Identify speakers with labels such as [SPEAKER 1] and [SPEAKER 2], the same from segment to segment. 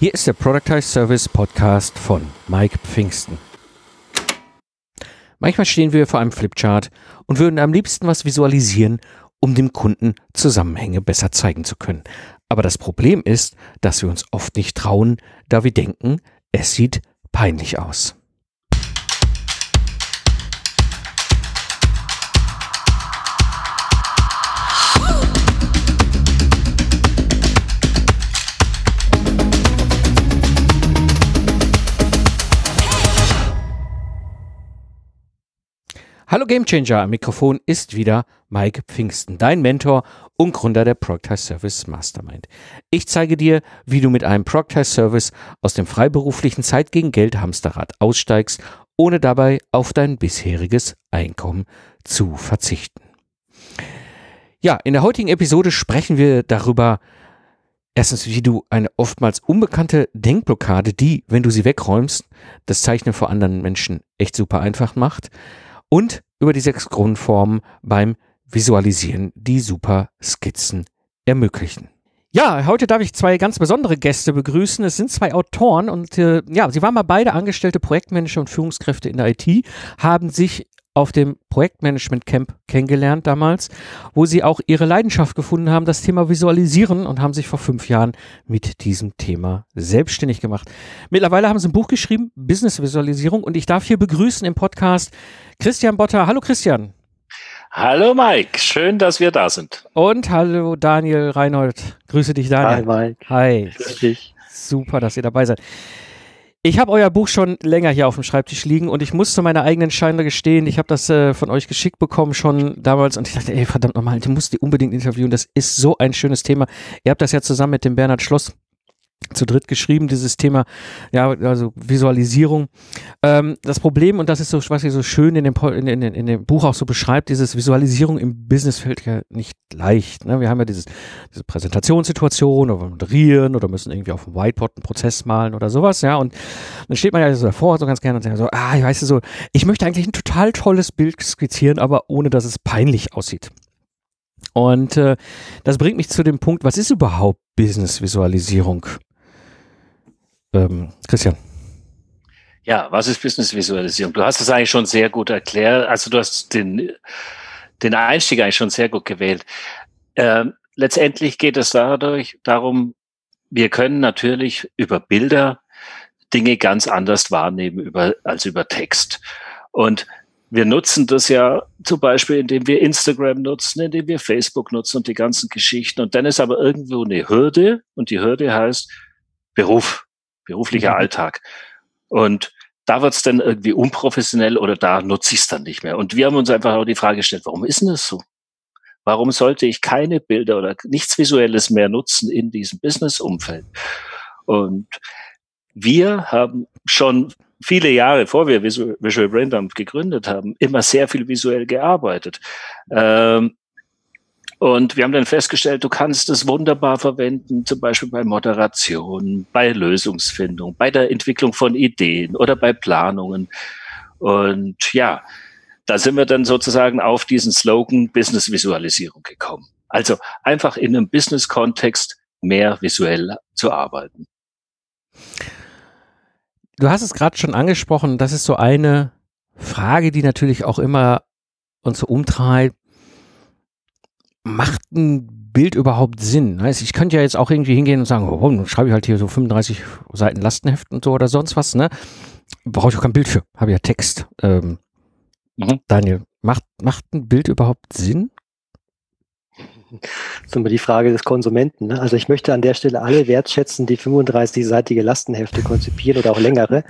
[SPEAKER 1] Hier ist der Productize Service Podcast von Mike Pfingsten. Manchmal stehen wir vor einem Flipchart und würden am liebsten was visualisieren, um dem Kunden Zusammenhänge besser zeigen zu können. Aber das Problem ist, dass wir uns oft nicht trauen, da wir denken, es sieht peinlich aus. Hallo Gamechanger, am Mikrofon ist wieder Mike Pfingsten, dein Mentor und Gründer der Proctice Service Mastermind. Ich zeige dir, wie du mit einem Proctice Service aus dem freiberuflichen Zeit gegen Geld Hamsterrad aussteigst, ohne dabei auf dein bisheriges Einkommen zu verzichten. Ja, in der heutigen Episode sprechen wir darüber, erstens, wie du eine oftmals unbekannte Denkblockade, die, wenn du sie wegräumst, das Zeichnen vor anderen Menschen echt super einfach macht, und über die sechs Grundformen beim Visualisieren, die super Skizzen ermöglichen. Ja, heute darf ich zwei ganz besondere Gäste begrüßen. Es sind zwei Autoren und äh, ja, sie waren mal beide angestellte Projektmanager und Führungskräfte in der IT, haben sich auf dem Projektmanagement Camp kennengelernt damals, wo sie auch ihre Leidenschaft gefunden haben, das Thema Visualisieren und haben sich vor fünf Jahren mit diesem Thema selbstständig gemacht. Mittlerweile haben sie ein Buch geschrieben, Business Visualisierung, und ich darf hier begrüßen im Podcast Christian Botter. Hallo Christian.
[SPEAKER 2] Hallo Mike, schön, dass wir da sind.
[SPEAKER 1] Und hallo Daniel Reinhold. Grüße dich, Daniel.
[SPEAKER 3] Hi Mike.
[SPEAKER 1] Hi. Grüß dich. Super, dass ihr dabei seid. Ich habe euer Buch schon länger hier auf dem Schreibtisch liegen und ich muss zu meiner eigenen Scheine gestehen, ich habe das äh, von euch geschickt bekommen schon damals und ich dachte, ey, verdammt nochmal, du musst die unbedingt interviewen, das ist so ein schönes Thema. Ihr habt das ja zusammen mit dem Bernhard Schloss zu dritt geschrieben, dieses Thema, ja, also Visualisierung. Ähm, das Problem, und das ist so, was ihr so schön in dem, in, in, in dem Buch auch so beschreibt, dieses Visualisierung im Business fällt ja nicht leicht. Ne? Wir haben ja dieses, diese Präsentationssituation oder moderieren oder müssen irgendwie auf dem Whiteboard einen Prozess malen oder sowas, ja, und dann steht man ja so davor so ganz gerne und sagt so, ah, ich weiß so, ich möchte eigentlich ein total tolles Bild skizzieren, aber ohne, dass es peinlich aussieht. Und äh, das bringt mich zu dem Punkt, was ist überhaupt Business-Visualisierung? Ähm, Christian.
[SPEAKER 2] Ja, was ist Business-Visualisierung? Du hast es eigentlich schon sehr gut erklärt. Also du hast den, den Einstieg eigentlich schon sehr gut gewählt. Ähm, letztendlich geht es dadurch darum, wir können natürlich über Bilder Dinge ganz anders wahrnehmen über, als über Text. Und wir nutzen das ja zum Beispiel, indem wir Instagram nutzen, indem wir Facebook nutzen und die ganzen Geschichten. Und dann ist aber irgendwo eine Hürde und die Hürde heißt Beruf beruflicher. Alltag. Und da wird es dann irgendwie unprofessionell oder da nutze ich es dann nicht mehr. Und wir haben uns einfach auch die Frage gestellt, warum ist denn das so? Warum sollte ich keine Bilder oder nichts Visuelles mehr nutzen in diesem Business-Umfeld? Und wir haben schon viele Jahre, vor wir Visual Brain Dump gegründet haben, immer sehr viel visuell gearbeitet. Ähm, und wir haben dann festgestellt, du kannst es wunderbar verwenden, zum Beispiel bei Moderation, bei Lösungsfindung, bei der Entwicklung von Ideen oder bei Planungen. Und ja, da sind wir dann sozusagen auf diesen Slogan Business Visualisierung gekommen. Also einfach in einem Business-Kontext mehr visuell zu arbeiten.
[SPEAKER 1] Du hast es gerade schon angesprochen, das ist so eine Frage, die natürlich auch immer uns so umtreibt macht ein Bild überhaupt Sinn? Ich könnte ja jetzt auch irgendwie hingehen und sagen, oh, dann schreibe ich halt hier so 35 Seiten Lastenheft und so oder sonst was, ne? Brauche ich auch kein Bild für, habe ja Text. Ähm, mhm. Daniel, macht, macht ein Bild überhaupt Sinn?
[SPEAKER 3] Das ist immer die Frage des Konsumenten. Ne? Also ich möchte an der Stelle alle wertschätzen, die 35-seitige Lastenhefte konzipieren oder auch längere.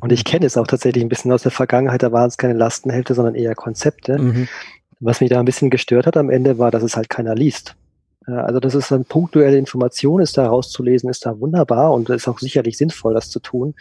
[SPEAKER 3] Und ich kenne es auch tatsächlich ein bisschen aus der Vergangenheit, da waren es keine Lastenhefte, sondern eher Konzepte. Mhm. Was mich da ein bisschen gestört hat am Ende war, dass es halt keiner liest. Also das ist dann punktuelle Information, ist da rauszulesen, ist da wunderbar und ist auch sicherlich sinnvoll, das zu tun.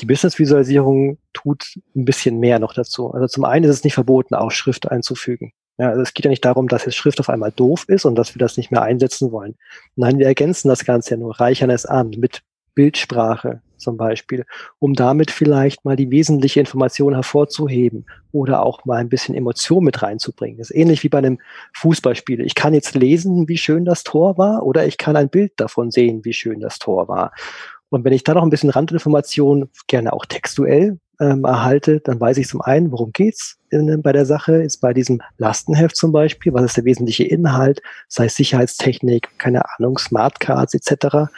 [SPEAKER 3] Die Business-Visualisierung tut ein bisschen mehr noch dazu. Also zum einen ist es nicht verboten, auch Schrift einzufügen. Ja, also es geht ja nicht darum, dass jetzt Schrift auf einmal doof ist und dass wir das nicht mehr einsetzen wollen. Nein, wir ergänzen das Ganze ja nur, reichern es an mit Bildsprache zum Beispiel, um damit vielleicht mal die wesentliche Information hervorzuheben oder auch mal ein bisschen Emotion mit reinzubringen. Das ist ähnlich wie bei einem Fußballspiel. Ich kann jetzt lesen, wie schön das Tor war oder ich kann ein Bild davon sehen, wie schön das Tor war. Und wenn ich da noch ein bisschen Randinformationen, gerne auch textuell ähm, erhalte, dann weiß ich zum einen, worum geht's in, bei der Sache, ist bei diesem Lastenheft zum Beispiel, was ist der wesentliche Inhalt, sei es Sicherheitstechnik, keine Ahnung, Smartcards etc.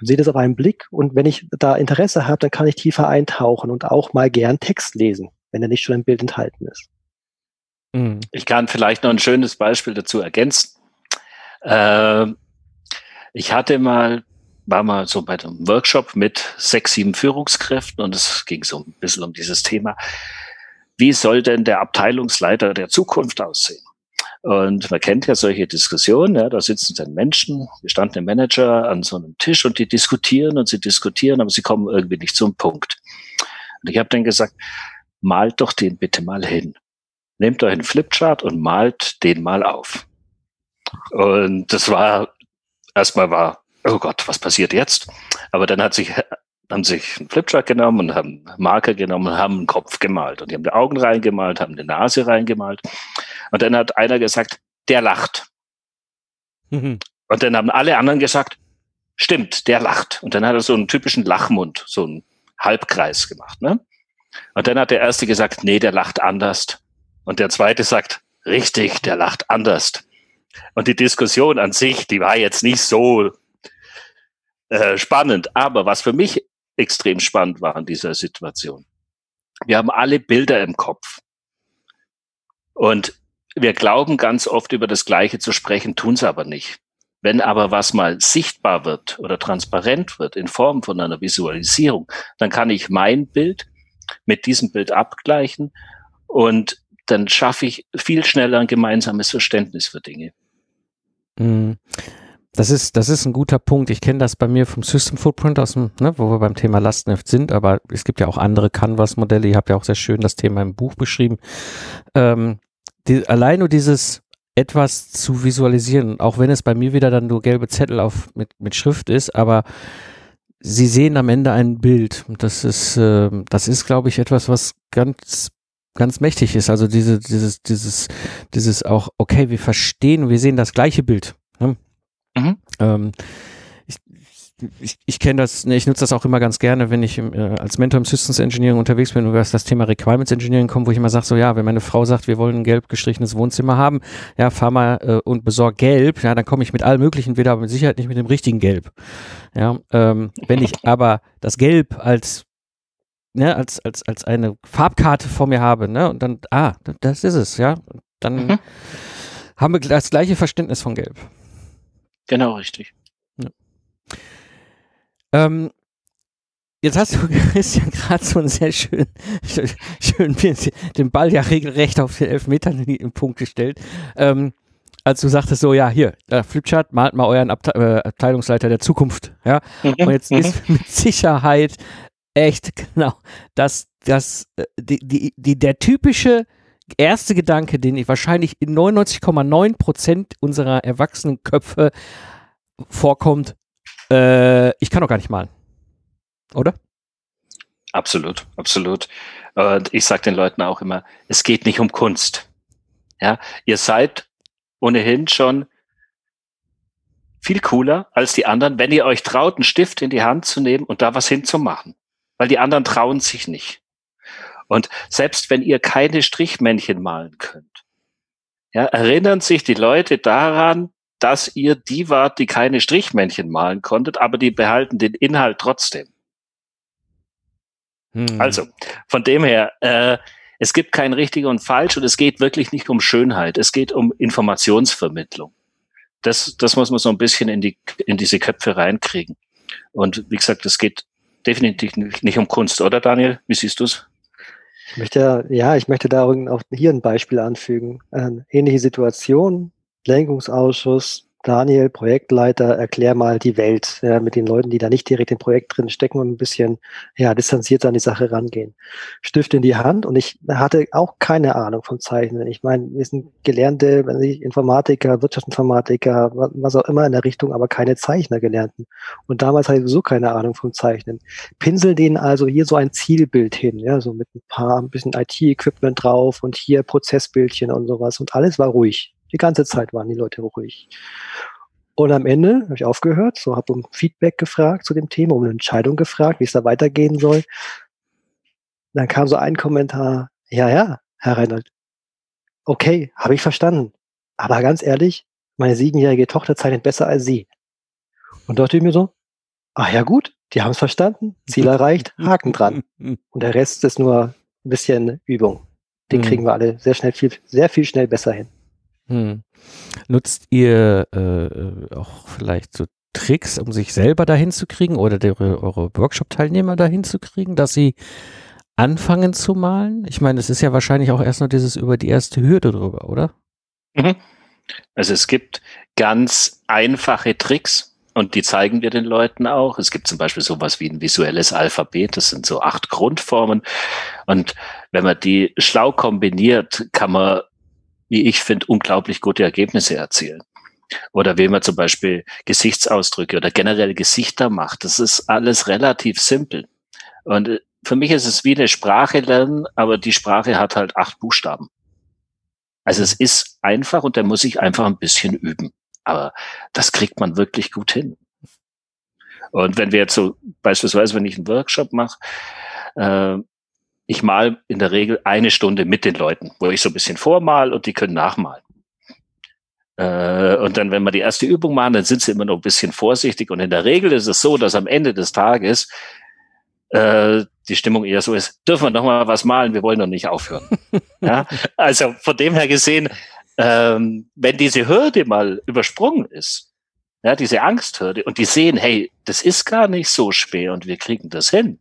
[SPEAKER 3] Sehe das auf einen Blick und wenn ich da Interesse habe, dann kann ich tiefer eintauchen und auch mal gern Text lesen, wenn er nicht schon im Bild enthalten ist.
[SPEAKER 2] Mhm. Ich kann vielleicht noch ein schönes Beispiel dazu ergänzen. Äh, ich hatte mal war mal so bei einem Workshop mit sechs, sieben Führungskräften und es ging so ein bisschen um dieses Thema. Wie soll denn der Abteilungsleiter der Zukunft aussehen? Und man kennt ja solche Diskussionen, ja, da sitzen dann Menschen, gestandene Manager an so einem Tisch und die diskutieren und sie diskutieren, aber sie kommen irgendwie nicht zum Punkt. Und ich habe dann gesagt, malt doch den bitte mal hin. Nehmt euch einen Flipchart und malt den mal auf. Und das war, erstmal war oh Gott, was passiert jetzt? Aber dann hat sich, haben sich einen Flipchart genommen und haben Marker genommen und haben einen Kopf gemalt. Und die haben die Augen reingemalt, haben die Nase reingemalt. Und dann hat einer gesagt, der lacht. Mhm. Und dann haben alle anderen gesagt, stimmt, der lacht. Und dann hat er so einen typischen Lachmund, so einen Halbkreis gemacht. Ne? Und dann hat der erste gesagt, nee, der lacht anders. Und der zweite sagt, richtig, der lacht anders. Und die Diskussion an sich, die war jetzt nicht so äh, spannend. Aber was für mich extrem spannend war in dieser Situation, wir haben alle Bilder im Kopf. Und wir glauben ganz oft über das Gleiche zu sprechen, tun es aber nicht. Wenn aber was mal sichtbar wird oder transparent wird in Form von einer Visualisierung, dann kann ich mein Bild mit diesem Bild abgleichen und dann schaffe ich viel schneller ein gemeinsames Verständnis für Dinge.
[SPEAKER 1] Mhm. Das ist, das ist ein guter Punkt. Ich kenne das bei mir vom System Footprint aus dem, ne, wo wir beim Thema Lastenheft sind, aber es gibt ja auch andere Canvas-Modelle. Ihr habt ja auch sehr schön das Thema im Buch beschrieben. Ähm, die, allein nur dieses etwas zu visualisieren, auch wenn es bei mir wieder dann nur gelbe Zettel auf mit, mit Schrift ist, aber sie sehen am Ende ein Bild. Das ist, äh, das ist, glaube ich, etwas, was ganz ganz mächtig ist. Also diese, dieses, dieses, dieses auch, okay, wir verstehen, wir sehen das gleiche Bild. Mhm. Ähm, ich ich, ich kenne das, ich nutze das auch immer ganz gerne, wenn ich im, äh, als Mentor im Systems Engineering unterwegs bin und was das Thema Requirements Engineering kommt, wo ich immer sage, so ja, wenn meine Frau sagt, wir wollen ein gelb gestrichenes Wohnzimmer haben, ja, fahr mal äh, und besorg gelb, ja, dann komme ich mit allem möglichen wieder, aber mit Sicherheit nicht mit dem richtigen Gelb. Ja, ähm, wenn ich aber das Gelb als ne, als, als, als eine Farbkarte vor mir habe, ne, und dann, ah, das ist es, ja, dann mhm. haben wir das gleiche Verständnis von Gelb.
[SPEAKER 2] Genau, richtig. Ja.
[SPEAKER 1] Ähm, jetzt hast du, Christian, gerade so einen sehr schön, schön, den Ball ja regelrecht auf den Elfmetern im Punkt gestellt. Ähm, als du sagtest so, ja, hier, äh, Flipchart, malt mal euren Abte äh, Abteilungsleiter der Zukunft, ja. Mhm, Und jetzt ist mhm. mit Sicherheit echt, genau, das, das, äh, die, die, die, der typische erste Gedanke, den ich wahrscheinlich in 99,9 Prozent unserer erwachsenen Köpfe vorkommt, äh, ich kann doch gar nicht malen. Oder?
[SPEAKER 2] Absolut, absolut. Und ich sage den Leuten auch immer, es geht nicht um Kunst. Ja, ihr seid ohnehin schon viel cooler als die anderen, wenn ihr euch traut, einen Stift in die Hand zu nehmen und da was hinzumachen. Weil die anderen trauen sich nicht. Und selbst wenn ihr keine Strichmännchen malen könnt, ja, erinnern sich die Leute daran, dass ihr die wart, die keine Strichmännchen malen konntet, aber die behalten den Inhalt trotzdem. Hm. Also, von dem her, äh, es gibt kein richtig und falsch und es geht wirklich nicht um Schönheit, es geht um Informationsvermittlung. Das, das muss man so ein bisschen in, die, in diese Köpfe reinkriegen. Und wie gesagt, es geht definitiv nicht um Kunst, oder Daniel? Wie siehst du es?
[SPEAKER 3] Ich möchte, ja, ich möchte da auch hier ein Beispiel anfügen. Eine ähnliche Situation, Lenkungsausschuss, Daniel, Projektleiter, erklär mal die Welt ja, mit den Leuten, die da nicht direkt im Projekt drin stecken und ein bisschen ja, distanziert an die Sache rangehen. Stift in die Hand und ich hatte auch keine Ahnung vom Zeichnen. Ich meine, wir sind gelernte Informatiker, Wirtschaftsinformatiker, was auch immer in der Richtung, aber keine Zeichner gelernten. Und damals hatte ich sowieso keine Ahnung vom Zeichnen. Pinsel denen also hier so ein Zielbild hin, ja, so mit ein paar, ein bisschen IT-Equipment drauf und hier Prozessbildchen und sowas und alles war ruhig. Die ganze Zeit waren die Leute ruhig. Und am Ende habe ich aufgehört, so habe um Feedback gefragt zu dem Thema, um eine Entscheidung gefragt, wie es da weitergehen soll. Dann kam so ein Kommentar, ja, ja, Herr Reinhold, okay, habe ich verstanden. Aber ganz ehrlich, meine siebenjährige Tochter zeichnet besser als Sie. Und dachte ich mir so, ach ja gut, die haben es verstanden, Ziel erreicht, Haken dran. Und der Rest ist nur ein bisschen Übung. Den hm. kriegen wir alle sehr schnell, viel, sehr viel schnell besser hin.
[SPEAKER 1] Hm. Nutzt ihr äh, auch vielleicht so Tricks, um sich selber dahin zu kriegen oder der, eure Workshop-Teilnehmer dahin zu kriegen, dass sie anfangen zu malen? Ich meine, es ist ja wahrscheinlich auch erst noch dieses über die erste Hürde drüber, oder?
[SPEAKER 2] Mhm. Also es gibt ganz einfache Tricks und die zeigen wir den Leuten auch. Es gibt zum Beispiel sowas wie ein visuelles Alphabet. Das sind so acht Grundformen. Und wenn man die schlau kombiniert, kann man wie ich finde, unglaublich gute Ergebnisse erzielen. Oder wie man zum Beispiel Gesichtsausdrücke oder generell Gesichter macht. Das ist alles relativ simpel. Und äh, für mich ist es wie eine Sprache lernen, aber die Sprache hat halt acht Buchstaben. Also es ist einfach und da muss ich einfach ein bisschen üben. Aber das kriegt man wirklich gut hin. Und wenn wir jetzt so beispielsweise, wenn ich einen Workshop mache, äh, ich mal in der Regel eine Stunde mit den Leuten, wo ich so ein bisschen vormal und die können nachmalen. Äh, und dann, wenn wir die erste Übung machen, dann sind sie immer noch ein bisschen vorsichtig. Und in der Regel ist es so, dass am Ende des Tages äh, die Stimmung eher so ist, dürfen wir noch mal was malen, wir wollen noch nicht aufhören. ja? Also von dem her gesehen, ähm, wenn diese Hürde mal übersprungen ist, ja, diese Angsthürde, und die sehen, hey, das ist gar nicht so schwer und wir kriegen das hin,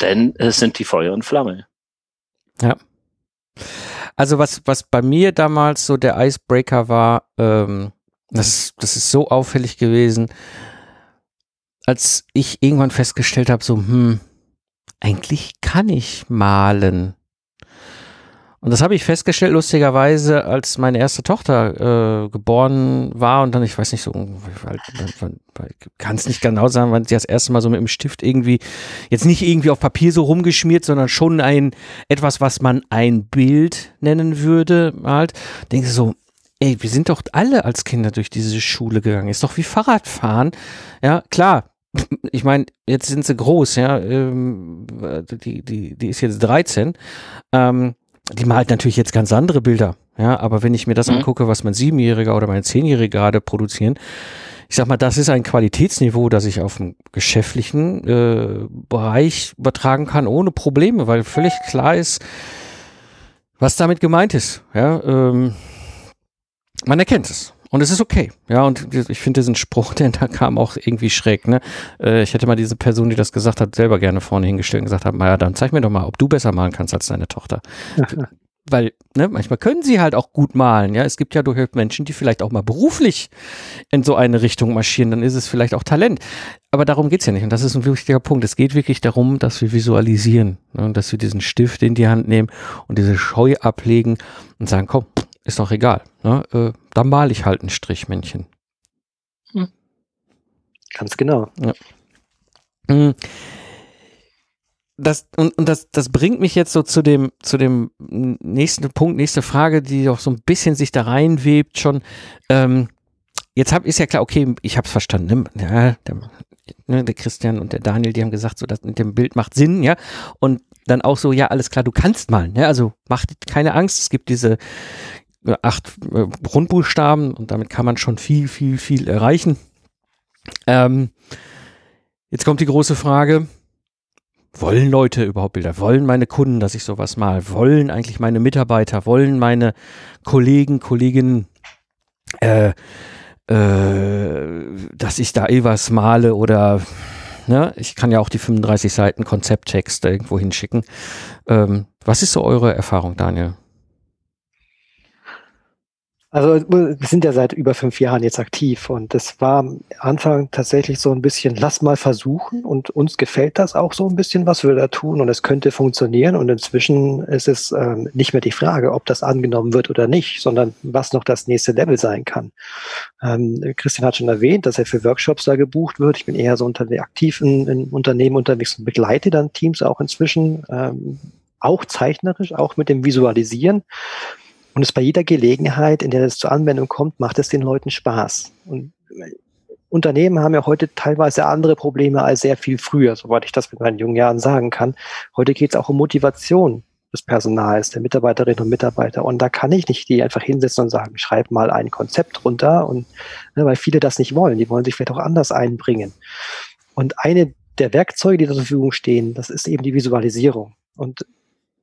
[SPEAKER 2] denn es sind die Feuer und Flamme.
[SPEAKER 1] Ja. Also was, was bei mir damals so der Icebreaker war, ähm, das, das ist so auffällig gewesen, als ich irgendwann festgestellt habe, so, hm, eigentlich kann ich malen. Und das habe ich festgestellt, lustigerweise, als meine erste Tochter äh, geboren war und dann, ich weiß nicht so, kann es nicht genau sagen, wann sie das erste Mal so mit dem Stift irgendwie, jetzt nicht irgendwie auf Papier so rumgeschmiert, sondern schon ein, etwas, was man ein Bild nennen würde, halt. Denke so, ey, wir sind doch alle als Kinder durch diese Schule gegangen. Ist doch wie Fahrradfahren. Ja, klar, ich meine, jetzt sind sie groß, ja, ähm, die, die, die ist jetzt 13. Ähm, die malt natürlich jetzt ganz andere Bilder. Ja, aber wenn ich mir das mhm. angucke, was mein Siebenjähriger oder mein Zehnjähriger gerade produzieren, ich sag mal, das ist ein Qualitätsniveau, das ich auf dem geschäftlichen äh, Bereich übertragen kann, ohne Probleme, weil völlig klar ist, was damit gemeint ist. Ja, ähm, man erkennt es. Und es ist okay. Ja, und ich finde diesen Spruch, der da kam, auch irgendwie schräg. Ne? Äh, ich hätte mal diese Person, die das gesagt hat, selber gerne vorne hingestellt und gesagt haben, naja, dann zeig mir doch mal, ob du besser malen kannst als deine Tochter. Weil, ne, manchmal können sie halt auch gut malen. Ja, es gibt ja durchaus Menschen, die vielleicht auch mal beruflich in so eine Richtung marschieren. Dann ist es vielleicht auch Talent. Aber darum geht's ja nicht. Und das ist ein wichtiger Punkt. Es geht wirklich darum, dass wir visualisieren. Ne? Und dass wir diesen Stift in die Hand nehmen und diese Scheu ablegen und sagen, komm, ist doch egal. Ne? Äh, da male ich halt ein Strichmännchen. Hm.
[SPEAKER 3] Ganz genau.
[SPEAKER 1] Ja. Hm. Das, und, und das, das bringt mich jetzt so zu dem, zu dem nächsten Punkt, nächste Frage, die auch so ein bisschen sich da reinwebt schon. Ähm, jetzt hab, ist ja klar, okay, ich habe es verstanden. Ne? Ja, der, ne, der Christian und der Daniel, die haben gesagt, so das mit dem Bild macht Sinn, ja. Und dann auch so, ja, alles klar, du kannst malen, ja. Also macht keine Angst, es gibt diese acht äh, Grundbuchstaben und damit kann man schon viel, viel, viel erreichen. Ähm, jetzt kommt die große Frage, wollen Leute überhaupt Bilder? Wollen meine Kunden, dass ich sowas mal? Wollen eigentlich meine Mitarbeiter? Wollen meine Kollegen, Kolleginnen, äh, äh, dass ich da eh was male oder ne? ich kann ja auch die 35 Seiten Konzepttext irgendwo hinschicken. Ähm, was ist so eure Erfahrung, Daniel?
[SPEAKER 3] Also wir sind ja seit über fünf Jahren jetzt aktiv und das war am Anfang tatsächlich so ein bisschen, lass mal versuchen und uns gefällt das auch so ein bisschen, was wir da tun und es könnte funktionieren und inzwischen ist es ähm, nicht mehr die Frage, ob das angenommen wird oder nicht, sondern was noch das nächste Level sein kann. Ähm, Christian hat schon erwähnt, dass er für Workshops da gebucht wird. Ich bin eher so unter der aktiven in Unternehmen unterwegs und begleite dann Teams auch inzwischen, ähm, auch zeichnerisch, auch mit dem Visualisieren. Und es bei jeder Gelegenheit, in der es zur Anwendung kommt, macht es den Leuten Spaß. Und Unternehmen haben ja heute teilweise andere Probleme als sehr viel früher, soweit ich das mit meinen jungen Jahren sagen kann. Heute geht es auch um Motivation des Personals, der Mitarbeiterinnen und Mitarbeiter. Und da kann ich nicht die einfach hinsetzen und sagen, schreib mal ein Konzept runter. Und ne, weil viele das nicht wollen, die wollen sich vielleicht auch anders einbringen. Und eine der Werkzeuge, die zur Verfügung stehen, das ist eben die Visualisierung. Und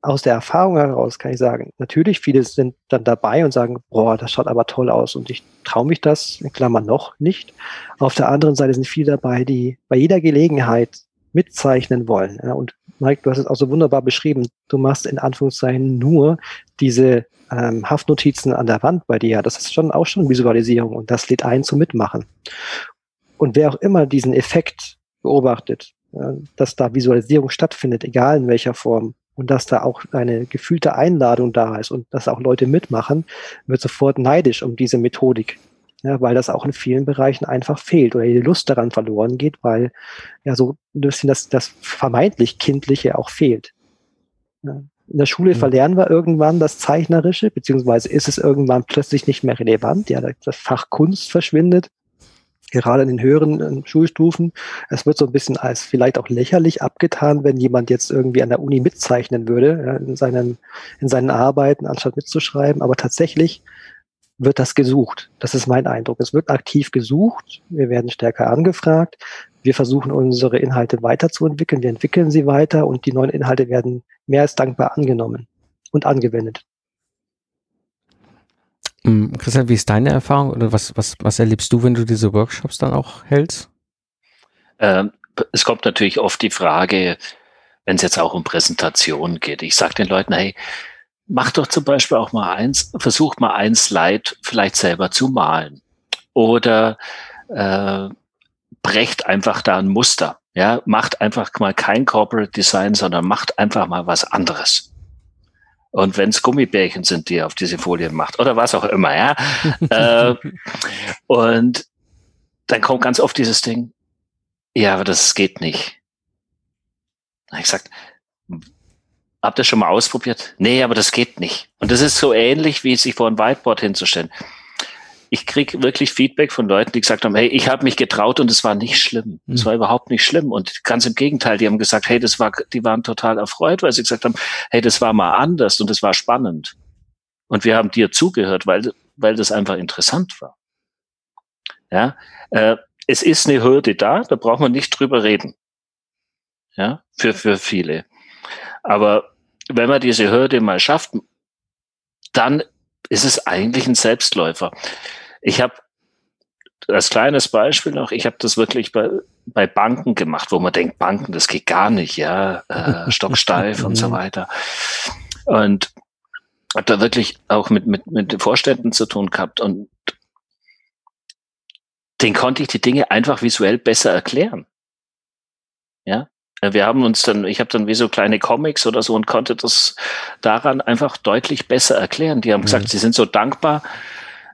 [SPEAKER 3] aus der Erfahrung heraus kann ich sagen, natürlich viele sind dann dabei und sagen, boah, das schaut aber toll aus und ich traue mich das, in Klammern noch nicht. Auf der anderen Seite sind viele dabei, die bei jeder Gelegenheit mitzeichnen wollen. Und Mike, du hast es auch so wunderbar beschrieben. Du machst in Anführungszeichen nur diese ähm, Haftnotizen an der Wand bei dir. Das ist schon auch schon Visualisierung und das lädt ein zum Mitmachen. Und wer auch immer diesen Effekt beobachtet, dass da Visualisierung stattfindet, egal in welcher Form, und dass da auch eine gefühlte Einladung da ist und dass auch Leute mitmachen, wird sofort neidisch um diese Methodik. Ja, weil das auch in vielen Bereichen einfach fehlt oder die Lust daran verloren geht, weil ja so ein bisschen das, das vermeintlich Kindliche auch fehlt. Ja. In der Schule mhm. verlernen wir irgendwann das Zeichnerische, beziehungsweise ist es irgendwann plötzlich nicht mehr relevant. Ja, das Fach Kunst verschwindet gerade in den höheren äh, Schulstufen. Es wird so ein bisschen als vielleicht auch lächerlich abgetan, wenn jemand jetzt irgendwie an der Uni mitzeichnen würde, in, seinen, in seinen Arbeiten, anstatt mitzuschreiben. Aber tatsächlich wird das gesucht. Das ist mein Eindruck. Es wird aktiv gesucht. Wir werden stärker angefragt. Wir versuchen unsere Inhalte weiterzuentwickeln. Wir entwickeln sie weiter und die neuen Inhalte werden mehr als dankbar angenommen und angewendet.
[SPEAKER 1] Mm, Christian, wie ist deine Erfahrung oder was, was, was erlebst du, wenn du diese Workshops dann auch hältst?
[SPEAKER 2] Ähm, es kommt natürlich oft die Frage, wenn es jetzt auch um Präsentationen geht. Ich sage den Leuten, hey, mach doch zum Beispiel auch mal eins, versucht mal ein Slide vielleicht selber zu malen. Oder äh, brecht einfach da ein Muster. Ja, macht einfach mal kein Corporate Design, sondern macht einfach mal was anderes. Und wenn es Gummibärchen sind, die er auf diese Folie macht oder was auch immer, ja. äh, und dann kommt ganz oft dieses Ding, ja, aber das geht nicht. Da ich gesagt, habt ihr schon mal ausprobiert? Nee, aber das geht nicht. Und das ist so ähnlich, wie sich vor ein Whiteboard hinzustellen ich kriege wirklich Feedback von Leuten, die gesagt haben, hey, ich habe mich getraut und es war nicht schlimm. Es mhm. war überhaupt nicht schlimm. Und ganz im Gegenteil, die haben gesagt, hey, das war, die waren total erfreut, weil sie gesagt haben, hey, das war mal anders und es war spannend. Und wir haben dir zugehört, weil, weil das einfach interessant war. Ja, äh, es ist eine Hürde da, da braucht man nicht drüber reden. Ja, für, für viele. Aber wenn man diese Hürde mal schafft, dann ist es eigentlich ein Selbstläufer. Ich habe als kleines Beispiel noch, ich habe das wirklich bei, bei Banken gemacht, wo man denkt, Banken, das geht gar nicht, ja, äh, stocksteif und so weiter. Und habe da wirklich auch mit, mit, mit den Vorständen zu tun gehabt und den konnte ich die Dinge einfach visuell besser erklären. Ja, wir haben uns dann, ich habe dann wie so kleine Comics oder so und konnte das daran einfach deutlich besser erklären. Die haben mhm. gesagt, sie sind so dankbar,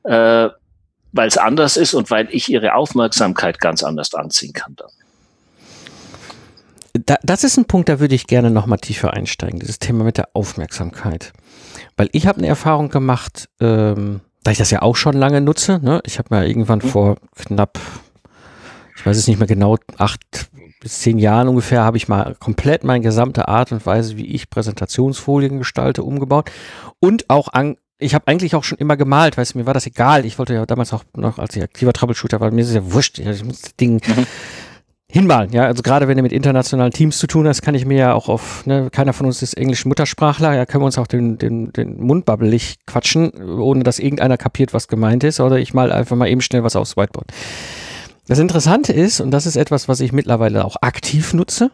[SPEAKER 2] äh, weil es anders ist und weil ich ihre Aufmerksamkeit ganz anders anziehen kann dann.
[SPEAKER 1] Da, das ist ein Punkt, da würde ich gerne noch mal tiefer einsteigen, dieses Thema mit der Aufmerksamkeit. Weil ich habe eine Erfahrung gemacht, ähm, da ich das ja auch schon lange nutze. Ne? Ich habe mir irgendwann mhm. vor knapp, ich weiß es nicht mehr genau, acht bis zehn Jahren ungefähr, habe ich mal komplett meine gesamte Art und Weise, wie ich Präsentationsfolien gestalte, umgebaut und auch an, ich habe eigentlich auch schon immer gemalt, weißt du, mir war das egal. Ich wollte ja damals auch noch als ich aktiver Troubleshooter war, mir ist es ja wurscht, ich muss das Ding mhm. hinmalen, ja. Also gerade wenn du mit internationalen Teams zu tun hast, kann ich mir ja auch auf, ne, keiner von uns ist englisch Muttersprachler, ja, können wir uns auch den, den, den Mund babbelig quatschen, ohne dass irgendeiner kapiert, was gemeint ist, oder ich mal einfach mal eben schnell was aufs Whiteboard. Das Interessante ist, und das ist etwas, was ich mittlerweile auch aktiv nutze,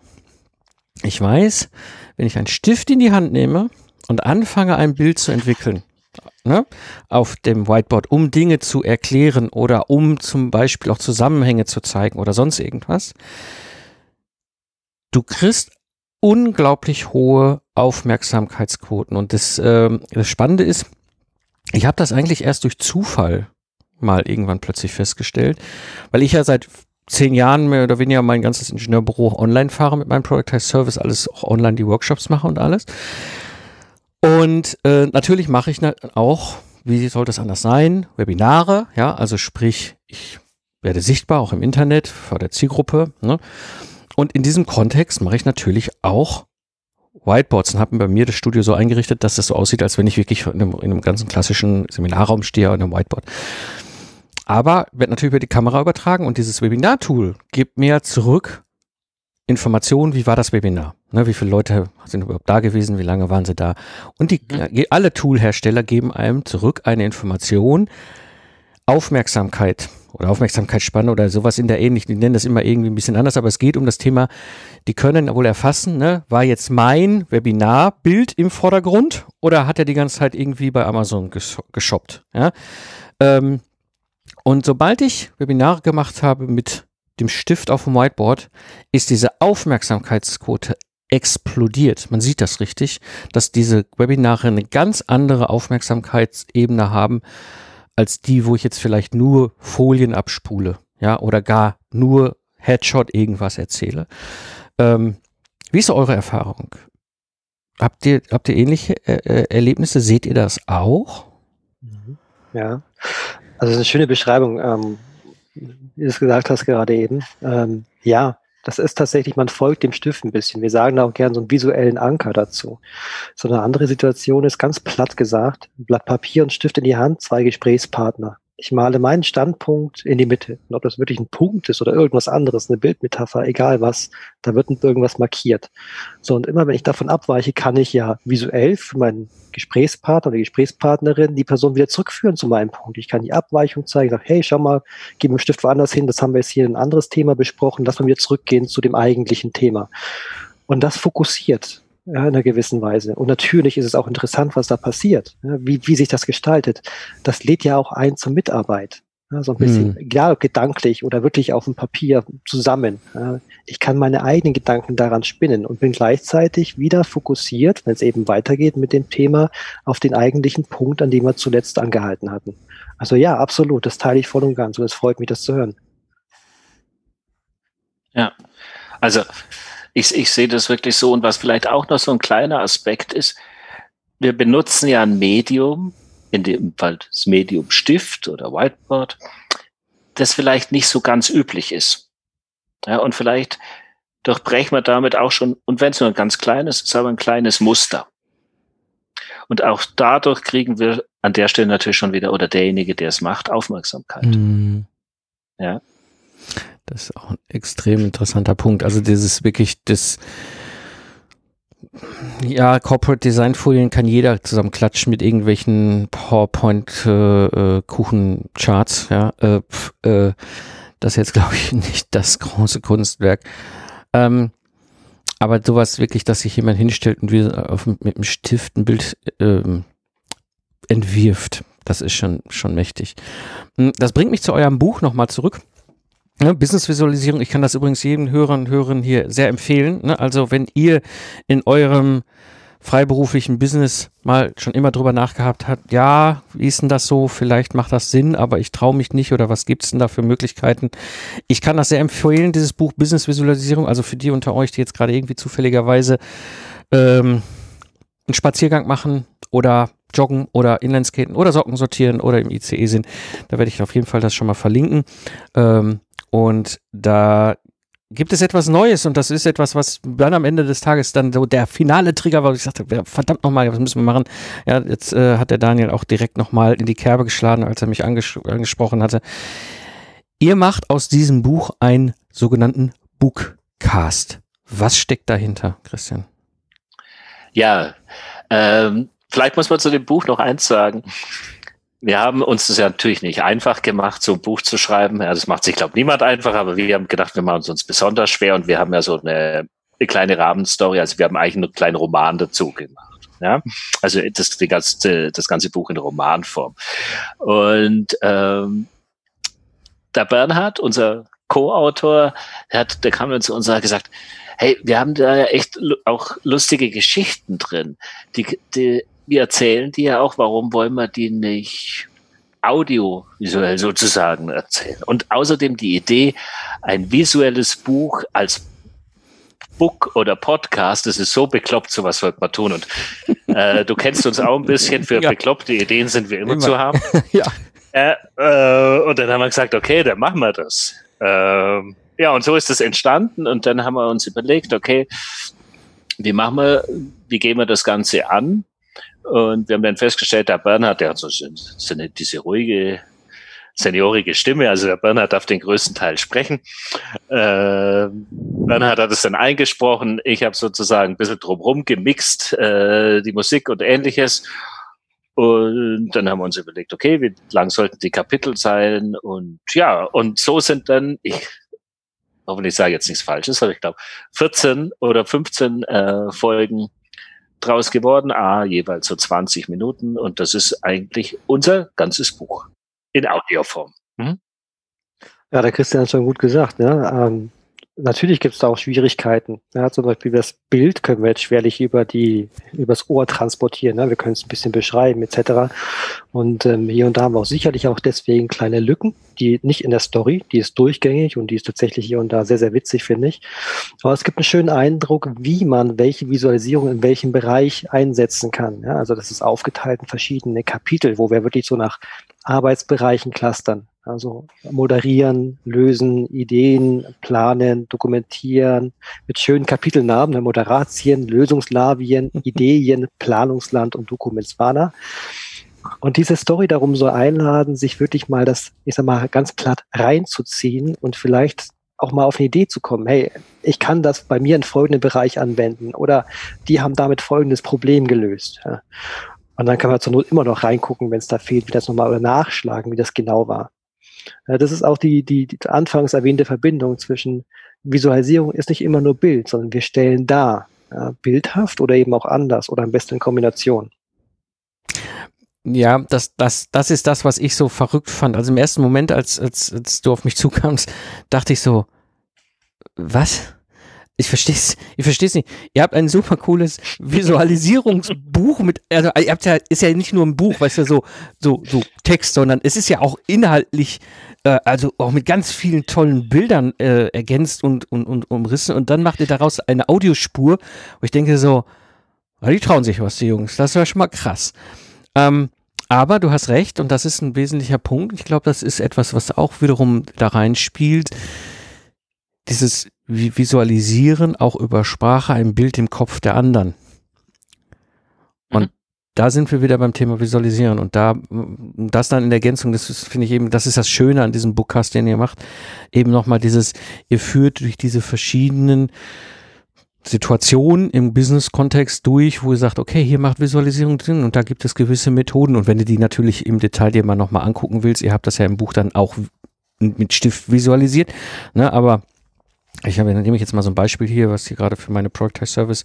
[SPEAKER 1] ich weiß, wenn ich einen Stift in die Hand nehme und anfange, ein Bild zu entwickeln, ne, auf dem Whiteboard, um Dinge zu erklären oder um zum Beispiel auch Zusammenhänge zu zeigen oder sonst irgendwas. Du kriegst unglaublich hohe Aufmerksamkeitsquoten. Und das, äh, das Spannende ist, ich habe das eigentlich erst durch Zufall mal irgendwann plötzlich festgestellt, weil ich ja seit zehn Jahren mehr oder weniger mein ganzes Ingenieurbüro online fahre mit meinem Productized Service, alles auch online die Workshops mache und alles. Und äh, natürlich mache ich auch, wie soll das anders sein, Webinare, ja, also sprich, ich werde sichtbar auch im Internet vor der Zielgruppe. Ne? Und in diesem Kontext mache ich natürlich auch Whiteboards und habe bei mir das Studio so eingerichtet, dass das so aussieht, als wenn ich wirklich in einem, in einem ganzen klassischen Seminarraum stehe und einem Whiteboard. Aber wird natürlich über die Kamera übertragen und dieses Webinar-Tool gibt mir zurück Informationen, wie war das Webinar? Ne, wie viele Leute sind überhaupt da gewesen? Wie lange waren sie da? Und die, mhm. alle Toolhersteller geben einem zurück eine Information, Aufmerksamkeit oder Aufmerksamkeitsspanne oder sowas in der ähnlichen. Die nennen das immer irgendwie ein bisschen anders, aber es geht um das Thema, die können wohl erfassen, ne, war jetzt mein Webinarbild im Vordergrund oder hat er die ganze Zeit irgendwie bei Amazon geshoppt? Ja? Ähm, und sobald ich Webinare gemacht habe mit dem Stift auf dem Whiteboard, ist diese Aufmerksamkeitsquote explodiert. Man sieht das richtig, dass diese Webinare eine ganz andere Aufmerksamkeitsebene haben als die, wo ich jetzt vielleicht nur Folien abspule, ja, oder gar nur Headshot irgendwas erzähle. Ähm, wie ist eure Erfahrung? Habt ihr, habt ihr ähnliche äh, äh Erlebnisse? Seht ihr das auch?
[SPEAKER 3] Mhm. Ja, also eine schöne Beschreibung, ähm, wie du es gesagt hast gerade eben. Ähm, ja, das ist tatsächlich, man folgt dem Stift ein bisschen. Wir sagen da auch gern so einen visuellen Anker dazu. So eine andere Situation ist ganz platt gesagt, Blatt Papier und Stift in die Hand, zwei Gesprächspartner ich male meinen Standpunkt in die Mitte. Und ob das wirklich ein Punkt ist oder irgendwas anderes, eine Bildmetapher, egal was, da wird irgendwas markiert. So, und immer wenn ich davon abweiche, kann ich ja visuell für meinen Gesprächspartner oder Gesprächspartnerin die Person wieder zurückführen zu meinem Punkt. Ich kann die Abweichung zeigen, sage, hey, schau mal, gib mir Stift woanders hin, das haben wir jetzt hier ein anderes Thema besprochen, lass mal wieder zurückgehen zu dem eigentlichen Thema. Und das fokussiert ja, in einer gewissen Weise. Und natürlich ist es auch interessant, was da passiert, ja, wie, wie sich das gestaltet. Das lädt ja auch ein zur Mitarbeit. Ja, so ein bisschen, hm. ja, gedanklich oder wirklich auf dem Papier zusammen. Ja, ich kann meine eigenen Gedanken daran spinnen und bin gleichzeitig wieder fokussiert, wenn es eben weitergeht mit dem Thema, auf den eigentlichen Punkt, an dem wir zuletzt angehalten hatten. Also ja, absolut, das teile ich voll und ganz und es freut mich, das zu hören.
[SPEAKER 2] Ja, also ich, ich sehe das wirklich so. Und was vielleicht auch noch so ein kleiner Aspekt ist, wir benutzen ja ein Medium, in dem Fall das Medium Stift oder Whiteboard, das vielleicht nicht so ganz üblich ist. Ja, und vielleicht durchbrechen wir damit auch schon, und wenn es nur ein ganz kleines ist, aber ein kleines Muster. Und auch dadurch kriegen wir an der Stelle natürlich schon wieder, oder derjenige, der es macht, Aufmerksamkeit. Mhm.
[SPEAKER 1] Ja. Das ist auch ein extrem interessanter Punkt. Also dieses wirklich das ja, Corporate Design Folien kann jeder zusammen klatschen mit irgendwelchen PowerPoint äh, äh, Kuchencharts, ja. Äh, äh, das ist jetzt glaube ich nicht das große Kunstwerk. Ähm, aber sowas wirklich, dass sich jemand hinstellt und wieder auf, mit einem Stift ein Bild ähm, entwirft, das ist schon schon mächtig. Hm, das bringt mich zu eurem Buch nochmal zurück. Ne, Business-Visualisierung, ich kann das übrigens jedem Hörern und Hörern hier sehr empfehlen. Ne? Also wenn ihr in eurem freiberuflichen Business mal schon immer drüber nachgehabt habt, ja, wie ist denn das so? Vielleicht macht das Sinn, aber ich traue mich nicht oder was gibt's denn da für Möglichkeiten? Ich kann das sehr empfehlen, dieses Buch Business Visualisierung, also für die unter euch, die jetzt gerade irgendwie zufälligerweise ähm, einen Spaziergang machen oder joggen oder Inlineskaten oder Socken sortieren oder im ICE sind. Da werde ich auf jeden Fall das schon mal verlinken. Ähm, und da gibt es etwas Neues und das ist etwas, was dann am Ende des Tages dann so der finale Trigger war, ich sagte, verdammt nochmal, was müssen wir machen? Ja, jetzt äh, hat der Daniel auch direkt nochmal in die Kerbe geschlagen, als er mich anges angesprochen hatte. Ihr macht aus diesem Buch einen sogenannten Bookcast. Was steckt dahinter, Christian?
[SPEAKER 2] Ja, ähm, vielleicht muss man zu dem Buch noch eins sagen wir haben uns das ja natürlich nicht einfach gemacht, so ein Buch zu schreiben. Ja, das macht sich, glaube niemand einfach, aber wir haben gedacht, wir machen es uns besonders schwer und wir haben ja so eine, eine kleine Rahmenstory, also wir haben eigentlich einen kleinen Roman dazu gemacht. Ja, also das, die ganze, das ganze Buch in Romanform. Und ähm, der Bernhard, unser Co-Autor, der, hat, der kam dann zu uns und hat gesagt, hey, wir haben da ja echt auch lustige Geschichten drin. Die, die, wir erzählen die ja auch, warum wollen wir die nicht audiovisuell sozusagen erzählen. Und außerdem die Idee, ein visuelles Buch als Book oder Podcast, das ist so bekloppt, sowas sollte man tun. Und äh, du kennst uns auch ein bisschen, für ja. bekloppte Ideen sind wir immer, immer. zu haben. ja. Äh, äh, und dann haben wir gesagt, okay, dann machen wir das. Ähm, ja, und so ist es entstanden. Und dann haben wir uns überlegt, okay, wie machen wir, wie gehen wir das Ganze an? Und wir haben dann festgestellt, der Bernhard, der hat so, eine, diese ruhige, seniorige Stimme, also der Bernhard darf den größten Teil sprechen. Äh, Bernhard hat es dann eingesprochen, ich habe sozusagen ein bisschen drumherum gemixt, äh, die Musik und ähnliches. Und dann haben wir uns überlegt, okay, wie lang sollten die Kapitel sein? Und ja, und so sind dann, ich hoffentlich sage jetzt nichts Falsches, aber ich glaube, 14 oder 15 äh, Folgen draus geworden, ah, jeweils so 20 Minuten. Und das ist eigentlich unser ganzes Buch in Audioform. Mhm.
[SPEAKER 3] Ja, der Christian hat schon gut gesagt. Ne? Ähm, natürlich gibt es da auch Schwierigkeiten. Ja, zum Beispiel das Bild können wir jetzt schwerlich über die übers Ohr transportieren. Ne? Wir können es ein bisschen beschreiben etc. Und ähm, hier und da haben wir auch sicherlich auch deswegen kleine Lücken, die nicht in der Story, die ist durchgängig und die ist tatsächlich hier und da sehr sehr witzig finde ich. Aber es gibt einen schönen Eindruck, wie man welche Visualisierung in welchem Bereich einsetzen kann. Ja? Also das ist aufgeteilt in verschiedene Kapitel, wo wir wirklich so nach Arbeitsbereichen clustern. Also moderieren, lösen, Ideen, planen, dokumentieren mit schönen Kapitelnamen, ne, Moderatien, Lösungslavien, Ideen, Planungsland und Dokumentswana. Und diese Story darum soll einladen, sich wirklich mal das, ich sag mal, ganz glatt reinzuziehen und vielleicht auch mal auf eine Idee zu kommen. Hey, ich kann das bei mir in folgenden Bereich anwenden oder die haben damit folgendes Problem gelöst. Und dann kann man zur Not immer noch reingucken, wenn es da fehlt, wie das nochmal oder nachschlagen, wie das genau war. Das ist auch die, die, die anfangs erwähnte Verbindung zwischen Visualisierung ist nicht immer nur Bild, sondern wir stellen dar, ja, bildhaft oder eben auch anders oder am besten in Kombination.
[SPEAKER 1] Ja, das, das, das ist das, was ich so verrückt fand. Also im ersten Moment, als, als, als du auf mich zukamst, dachte ich so, was? Ich verstehe es, ich verstehe es nicht. Ihr habt ein super cooles Visualisierungsbuch mit, also ihr habt ja, ist ja nicht nur ein Buch, weißt du, so, so, so Text, sondern es ist ja auch inhaltlich, äh, also auch mit ganz vielen tollen Bildern äh, ergänzt und, und, und umrissen und dann macht ihr daraus eine Audiospur, wo ich denke so, die trauen sich was, die Jungs, das war schon mal krass. Ähm, aber du hast recht und das ist ein wesentlicher Punkt. Ich glaube, das ist etwas, was auch wiederum da reinspielt. Dieses Visualisieren auch über Sprache ein Bild im Kopf der anderen. Und mhm. da sind wir wieder beim Thema Visualisieren und da das dann in der Ergänzung, das finde ich eben, das ist das Schöne an diesem Bookcast, den ihr macht, eben nochmal dieses, ihr führt durch diese verschiedenen Situationen im Business-Kontext durch, wo ihr sagt, okay, hier macht Visualisierung Sinn und da gibt es gewisse Methoden und wenn du die natürlich im Detail dir mal nochmal angucken willst, ihr habt das ja im Buch dann auch mit Stift visualisiert, ne, aber ich habe, nehme ich jetzt mal so ein Beispiel hier, was hier gerade für meine Product Service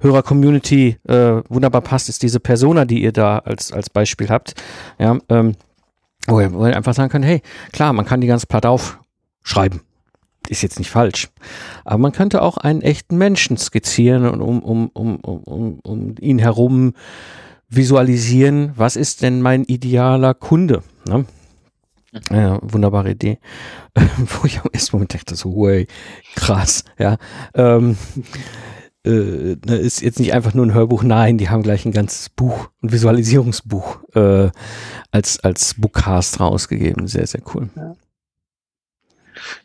[SPEAKER 1] Hörer Community äh, wunderbar passt, ist diese Persona, die ihr da als als Beispiel habt. Ja, ähm, wo ihr, einfach sagen könnt, hey, klar, man kann die ganze Platte aufschreiben. Ist jetzt nicht falsch. Aber man könnte auch einen echten Menschen skizzieren und um, um, um, um, um ihn herum visualisieren, was ist denn mein idealer Kunde? Ne? Ja, wunderbare Idee. Wo ich am ersten Moment dachte, so, way, krass, ja. Ähm, äh, ne, ist jetzt nicht einfach nur ein Hörbuch, nein, die haben gleich ein ganzes Buch, ein Visualisierungsbuch äh, als, als Bookcast rausgegeben. Sehr, sehr cool. Ja.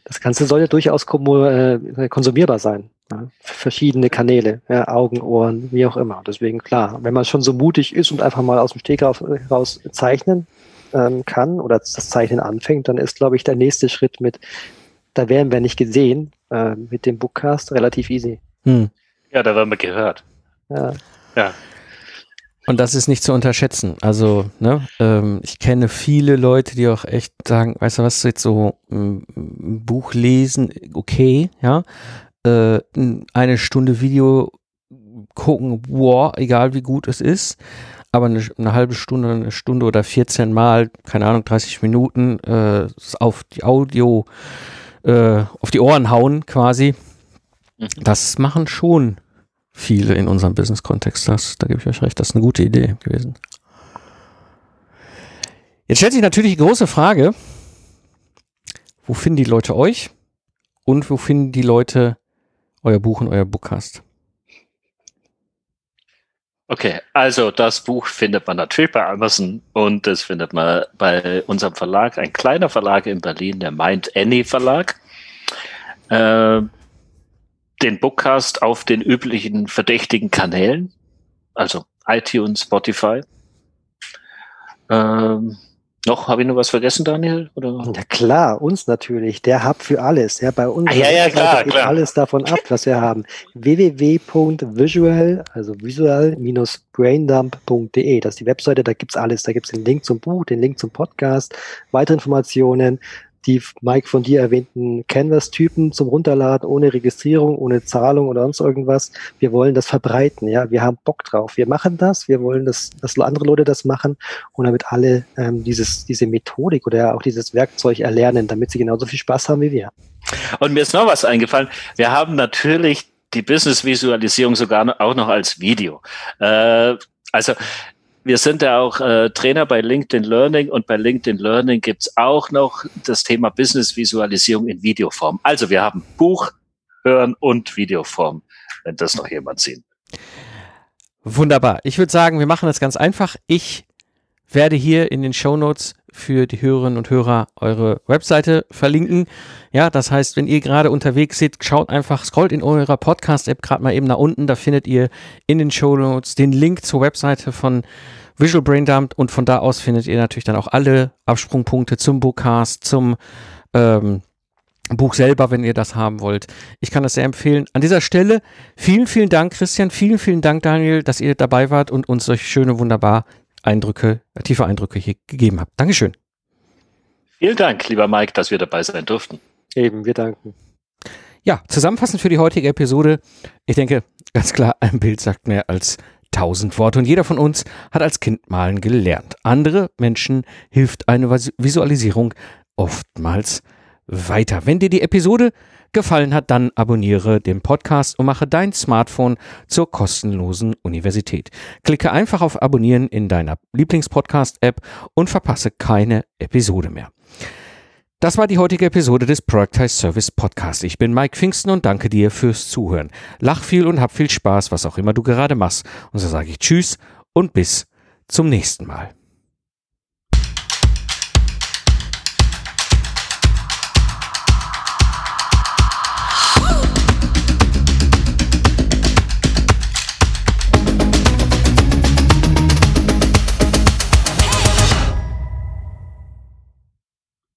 [SPEAKER 3] Das Ganze soll ja durchaus äh, konsumierbar sein. Ja, verschiedene Kanäle, ja, Augen, Ohren, wie auch immer. Deswegen klar, wenn man schon so mutig ist und einfach mal aus dem Steg raus zeichnen, ähm, kann oder das Zeichnen anfängt, dann ist, glaube ich, der nächste Schritt mit, da werden wir nicht gesehen, äh, mit dem Bookcast relativ easy. Hm.
[SPEAKER 2] Ja, da werden wir gehört.
[SPEAKER 3] Ja.
[SPEAKER 2] ja.
[SPEAKER 1] Und das ist nicht zu unterschätzen. Also, ne, ähm, ich kenne viele Leute, die auch echt sagen, weißt du was, jetzt so ein Buch lesen, okay, ja, äh, eine Stunde Video gucken, wow, egal wie gut es ist aber eine, eine, halbe Stunde, eine Stunde oder 14 Mal, keine Ahnung, 30 Minuten äh, auf die Audio, äh, auf die Ohren hauen quasi. Mhm. Das machen schon viele in unserem Business-Kontext. Das, da gebe ich euch recht, das ist eine gute Idee gewesen. Jetzt stellt sich natürlich die große Frage, wo finden die Leute euch und wo finden die Leute euer Buch und euer Bookcast.
[SPEAKER 2] Okay, also das Buch findet man natürlich bei Amazon und das findet man bei unserem Verlag, ein kleiner Verlag in Berlin, der Mind Any Verlag. Äh, den Bookcast auf den üblichen verdächtigen Kanälen, also iTunes, Spotify. Ähm, noch, habe ich noch was vergessen, Daniel? Oder?
[SPEAKER 3] Ja klar, uns natürlich. Der Hub für alles. Ja, bei uns
[SPEAKER 2] ah, ja, ja, klar,
[SPEAKER 3] geht
[SPEAKER 2] klar.
[SPEAKER 3] alles davon ab, was wir haben. www.visual, also visual-braindump.de. Das ist die Webseite, da gibt's alles. Da gibt's den Link zum Buch, den Link zum Podcast, weitere Informationen, die Mike von dir erwähnten Canvas-Typen zum Runterladen ohne Registrierung, ohne Zahlung oder sonst irgendwas. Wir wollen das verbreiten, ja. Wir haben Bock drauf. Wir machen das. Wir wollen, dass, dass andere Leute das machen und damit alle ähm, dieses, diese Methodik oder auch dieses Werkzeug erlernen, damit sie genauso viel Spaß haben wie wir.
[SPEAKER 2] Und mir ist noch was eingefallen. Wir haben natürlich die Business-Visualisierung sogar auch noch als Video. Äh, also wir sind ja auch äh, Trainer bei LinkedIn Learning und bei LinkedIn Learning gibt's auch noch das Thema Business-Visualisierung in Videoform. Also wir haben Buch, Hören und Videoform, wenn das noch jemand sieht.
[SPEAKER 1] Wunderbar. Ich würde sagen, wir machen das ganz einfach. Ich werde hier in den Show Notes für die Hörerinnen und Hörer eure Webseite verlinken. Ja, das heißt, wenn ihr gerade unterwegs seid, schaut einfach, scrollt in eurer Podcast-App gerade mal eben nach unten. Da findet ihr in den Show Notes den Link zur Webseite von Visual Brain Dump und von da aus findet ihr natürlich dann auch alle Absprungpunkte zum Bookcast, zum ähm, Buch selber, wenn ihr das haben wollt. Ich kann das sehr empfehlen. An dieser Stelle vielen, vielen Dank, Christian. Vielen, vielen Dank, Daniel, dass ihr dabei wart und uns solche schöne, wunderbar Eindrücke, tiefe Eindrücke hier gegeben habt. Dankeschön.
[SPEAKER 2] Vielen Dank, lieber Mike, dass wir dabei sein durften.
[SPEAKER 3] Eben, wir danken.
[SPEAKER 1] Ja, zusammenfassend für die heutige Episode. Ich denke, ganz klar, ein Bild sagt mehr als tausend Worte und jeder von uns hat als Kind malen gelernt. Andere Menschen hilft eine Visualisierung oftmals weiter. Wenn dir die Episode gefallen hat, dann abonniere den Podcast und mache dein Smartphone zur kostenlosen Universität. Klicke einfach auf Abonnieren in deiner Lieblingspodcast-App und verpasse keine Episode mehr. Das war die heutige Episode des Productize Service Podcast. Ich bin Mike Pfingsten und danke dir fürs Zuhören. Lach viel und hab viel Spaß, was auch immer du gerade machst. Und so sage ich Tschüss und bis zum nächsten Mal.